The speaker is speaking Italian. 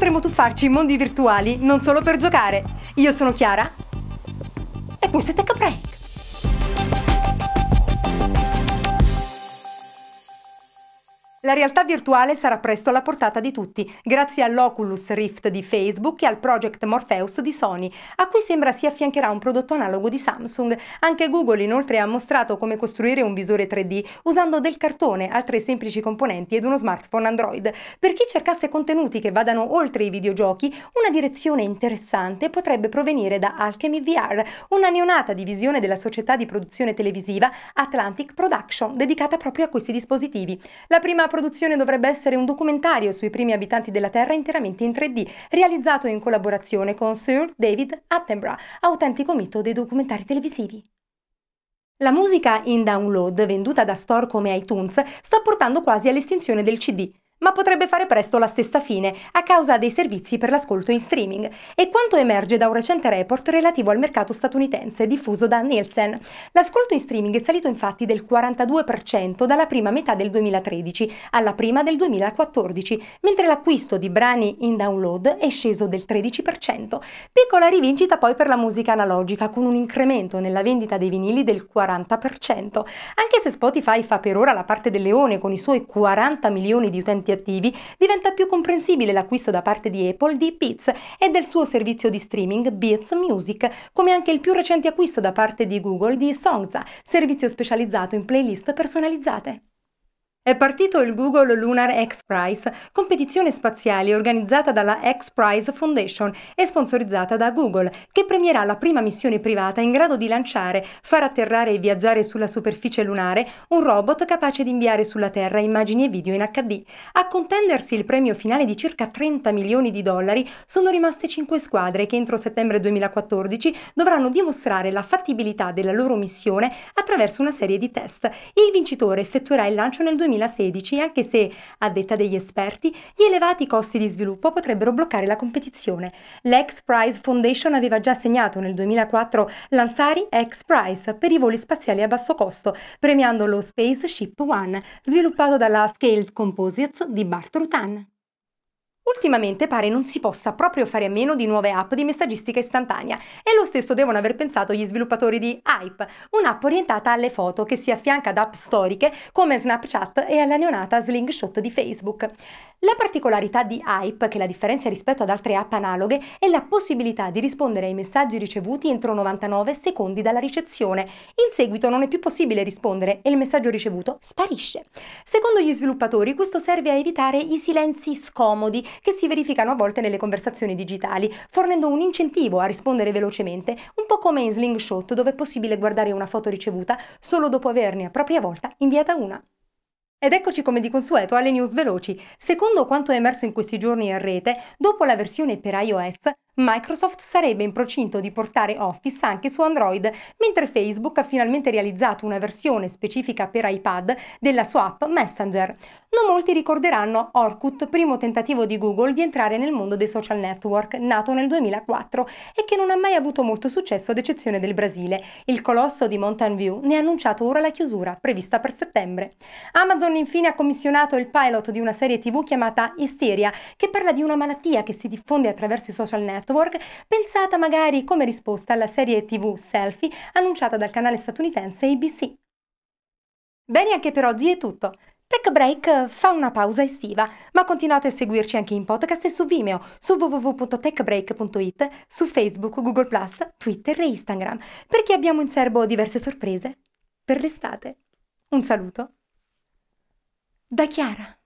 potremo tuffarci in mondi virtuali non solo per giocare. Io sono Chiara e questo è Tech. La realtà virtuale sarà presto alla portata di tutti, grazie all'Oculus Rift di Facebook e al Project Morpheus di Sony, a cui sembra si affiancherà un prodotto analogo di Samsung. Anche Google inoltre ha mostrato come costruire un visore 3D usando del cartone, altre semplici componenti ed uno smartphone Android. Per chi cercasse contenuti che vadano oltre i videogiochi, una direzione interessante potrebbe provenire da Alchemy VR, una neonata divisione della società di produzione televisiva Atlantic Production, dedicata proprio a questi dispositivi. La prima produzione dovrebbe essere un documentario sui primi abitanti della Terra interamente in 3D, realizzato in collaborazione con Sir David Attenborough, autentico mito dei documentari televisivi. La musica in download venduta da store come iTunes sta portando quasi all'estinzione del CD ma potrebbe fare presto la stessa fine a causa dei servizi per l'ascolto in streaming e quanto emerge da un recente report relativo al mercato statunitense diffuso da Nielsen. L'ascolto in streaming è salito infatti del 42% dalla prima metà del 2013 alla prima del 2014, mentre l'acquisto di brani in download è sceso del 13%. Piccola rivincita poi per la musica analogica con un incremento nella vendita dei vinili del 40%, anche se Spotify fa per ora la parte del leone con i suoi 40 milioni di utenti attivi, diventa più comprensibile l'acquisto da parte di Apple di Beats e del suo servizio di streaming Beats Music, come anche il più recente acquisto da parte di Google di Songza, servizio specializzato in playlist personalizzate. È partito il Google Lunar X Prize, competizione spaziale organizzata dalla X Prize Foundation e sponsorizzata da Google, che premierà la prima missione privata in grado di lanciare, far atterrare e viaggiare sulla superficie lunare un robot capace di inviare sulla Terra immagini e video in HD. A contendersi il premio finale di circa 30 milioni di dollari sono rimaste 5 squadre che entro settembre 2014 dovranno dimostrare la fattibilità della loro missione attraverso una serie di test. Il vincitore effettuerà il lancio nel 2014 2016, anche se, a detta degli esperti, gli elevati costi di sviluppo potrebbero bloccare la competizione. L'X Prize Foundation aveva già segnato nel 2004 Lansari X Prize per i voli spaziali a basso costo, premiando lo Spaceship One, sviluppato dalla Scaled Composites di Bart Rutan. Ultimamente pare non si possa proprio fare a meno di nuove app di messaggistica istantanea e lo stesso devono aver pensato gli sviluppatori di Hype, un'app orientata alle foto che si affianca ad app storiche come Snapchat e alla neonata Slingshot di Facebook. La particolarità di Hype, che la differenzia rispetto ad altre app analoghe, è la possibilità di rispondere ai messaggi ricevuti entro 99 secondi dalla ricezione. In seguito non è più possibile rispondere e il messaggio ricevuto sparisce. Secondo gli sviluppatori questo serve a evitare i silenzi scomodi che si verificano a volte nelle conversazioni digitali, fornendo un incentivo a rispondere velocemente, un po' come in Slingshot dove è possibile guardare una foto ricevuta solo dopo averne a propria volta inviata una. Ed eccoci come di consueto alle news veloci. Secondo quanto è emerso in questi giorni in rete, dopo la versione per iOS, Microsoft sarebbe in procinto di portare Office anche su Android, mentre Facebook ha finalmente realizzato una versione specifica per iPad della sua app Messenger. Non molti ricorderanno Orkut, primo tentativo di Google di entrare nel mondo dei social network, nato nel 2004 e che non ha mai avuto molto successo ad eccezione del Brasile. Il colosso di Mountain View ne ha annunciato ora la chiusura, prevista per settembre. Amazon infine ha commissionato il pilot di una serie TV chiamata Hysteria, che parla di una malattia che si diffonde attraverso i social network Network, pensata magari come risposta alla serie TV Selfie annunciata dal canale statunitense ABC. Bene, anche per oggi è tutto. Tech Break fa una pausa estiva, ma continuate a seguirci anche in podcast e su Vimeo, su www.techbreak.it, su Facebook, Google Twitter e Instagram, perché abbiamo in serbo diverse sorprese per l'estate. Un saluto da Chiara.